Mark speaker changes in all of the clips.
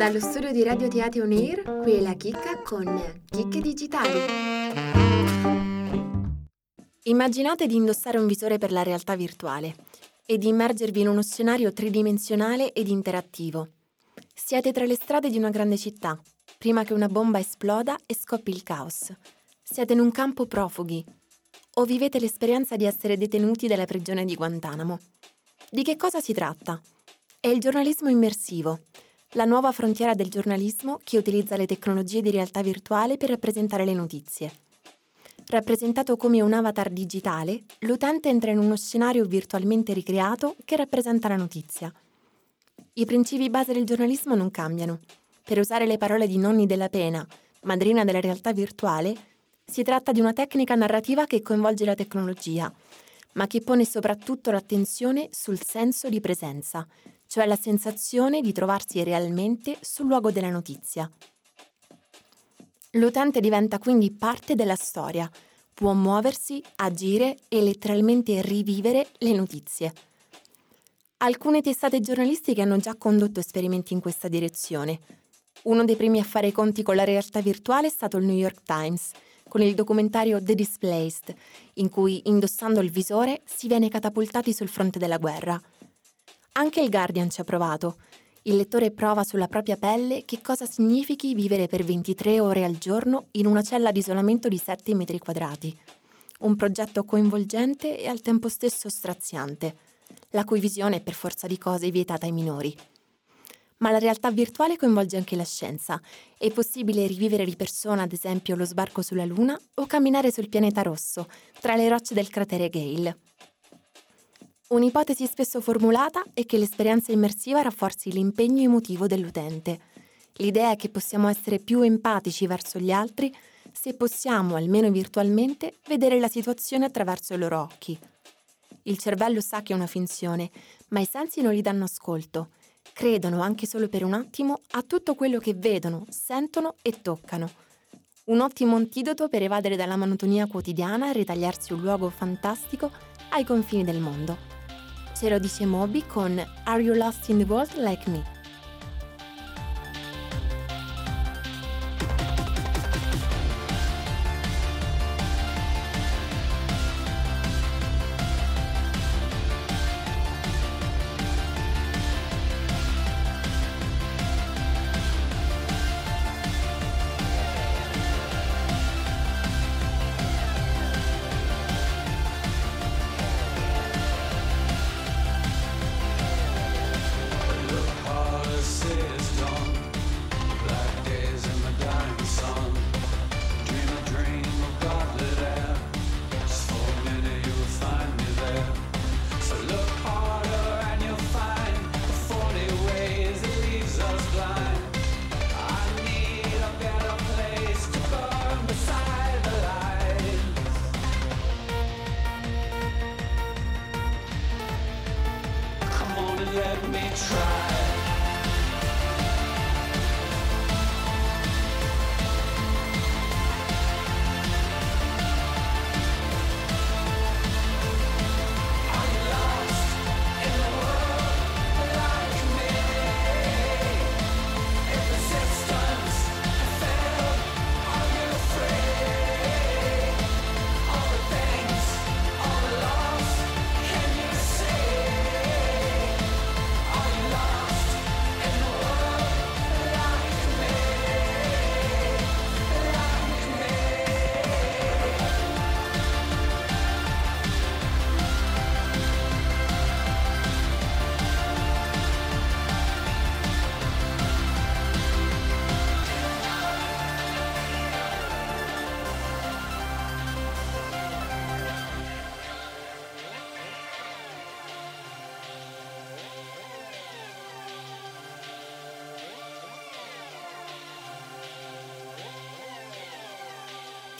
Speaker 1: Dallo studio di Radio Teatro On Air, qui è la chicca con Chicche Digitali. Immaginate di indossare un visore per la realtà virtuale e di immergervi in uno scenario tridimensionale ed interattivo. Siete tra le strade di una grande città, prima che una bomba esploda e scoppi il caos. Siete in un campo profughi o vivete l'esperienza di essere detenuti dalla prigione di Guantanamo. Di che cosa si tratta? È il giornalismo immersivo, la nuova frontiera del giornalismo che utilizza le tecnologie di realtà virtuale per rappresentare le notizie. Rappresentato come un avatar digitale, l'utente entra in uno scenario virtualmente ricreato che rappresenta la notizia. I principi base del giornalismo non cambiano. Per usare le parole di Nonni della Pena, madrina della realtà virtuale, si tratta di una tecnica narrativa che coinvolge la tecnologia, ma che pone soprattutto l'attenzione sul senso di presenza, cioè la sensazione di trovarsi realmente sul luogo della notizia. L'utente diventa quindi parte della storia, può muoversi, agire e letteralmente rivivere le notizie. Alcune testate giornalistiche hanno già condotto esperimenti in questa direzione. Uno dei primi a fare i conti con la realtà virtuale è stato il New York Times, con il documentario The Displaced, in cui, indossando il visore, si viene catapultati sul fronte della guerra. Anche il Guardian ci ha provato. Il lettore prova sulla propria pelle che cosa significhi vivere per 23 ore al giorno in una cella di isolamento di 7 metri quadrati. Un progetto coinvolgente e al tempo stesso straziante, la cui visione è per forza di cose vietata ai minori. Ma la realtà virtuale coinvolge anche la scienza. È possibile rivivere di persona, ad esempio, lo sbarco sulla Luna o camminare sul pianeta rosso, tra le rocce del cratere Gale. Un'ipotesi spesso formulata è che l'esperienza immersiva rafforzi l'impegno emotivo dell'utente. L'idea è che possiamo essere più empatici verso gli altri se possiamo, almeno virtualmente, vedere la situazione attraverso i loro occhi. Il cervello sa che è una finzione, ma i sensi non gli danno ascolto. Credono anche solo per un attimo a tutto quello che vedono, sentono e toccano. Un ottimo antidoto per evadere dalla monotonia quotidiana e ritagliarsi un luogo fantastico ai confini del mondo. Ce lo dice Moby con Are You Lost in the World Like Me? let me try.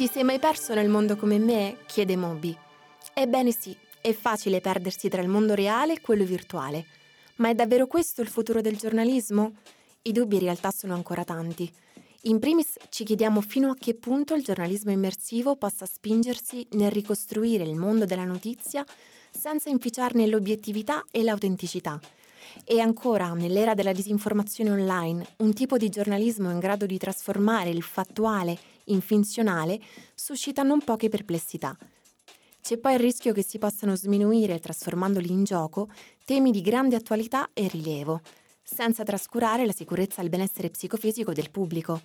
Speaker 1: Ti sei mai perso nel mondo come me? chiede Moby. Ebbene sì, è facile perdersi tra il mondo reale e quello virtuale. Ma è davvero questo il futuro del giornalismo? I dubbi in realtà sono ancora tanti. In primis ci chiediamo fino a che punto il giornalismo immersivo possa spingersi nel ricostruire il mondo della notizia senza inficiarne l'obiettività e l'autenticità, E ancora, nell'era della disinformazione online, un tipo di giornalismo in grado di trasformare il fattuale in finzionale suscita non poche perplessità. C'è poi il rischio che si possano sminuire, trasformandoli in gioco, temi di grande attualità e rilievo, senza trascurare la sicurezza e il benessere psicofisico del pubblico.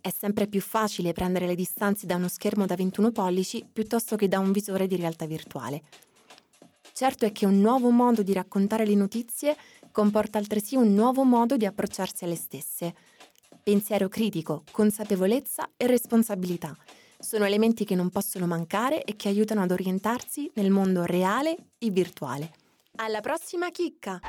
Speaker 1: È sempre più facile prendere le distanze da uno schermo da 21 pollici piuttosto che da un visore di realtà virtuale. Certo è che un nuovo modo di raccontare le notizie comporta altresì un nuovo modo di approcciarsi alle stesse. Pensiero critico, consapevolezza e responsabilità sono elementi che non possono mancare e che aiutano ad orientarsi nel mondo reale e virtuale. Alla prossima chicca!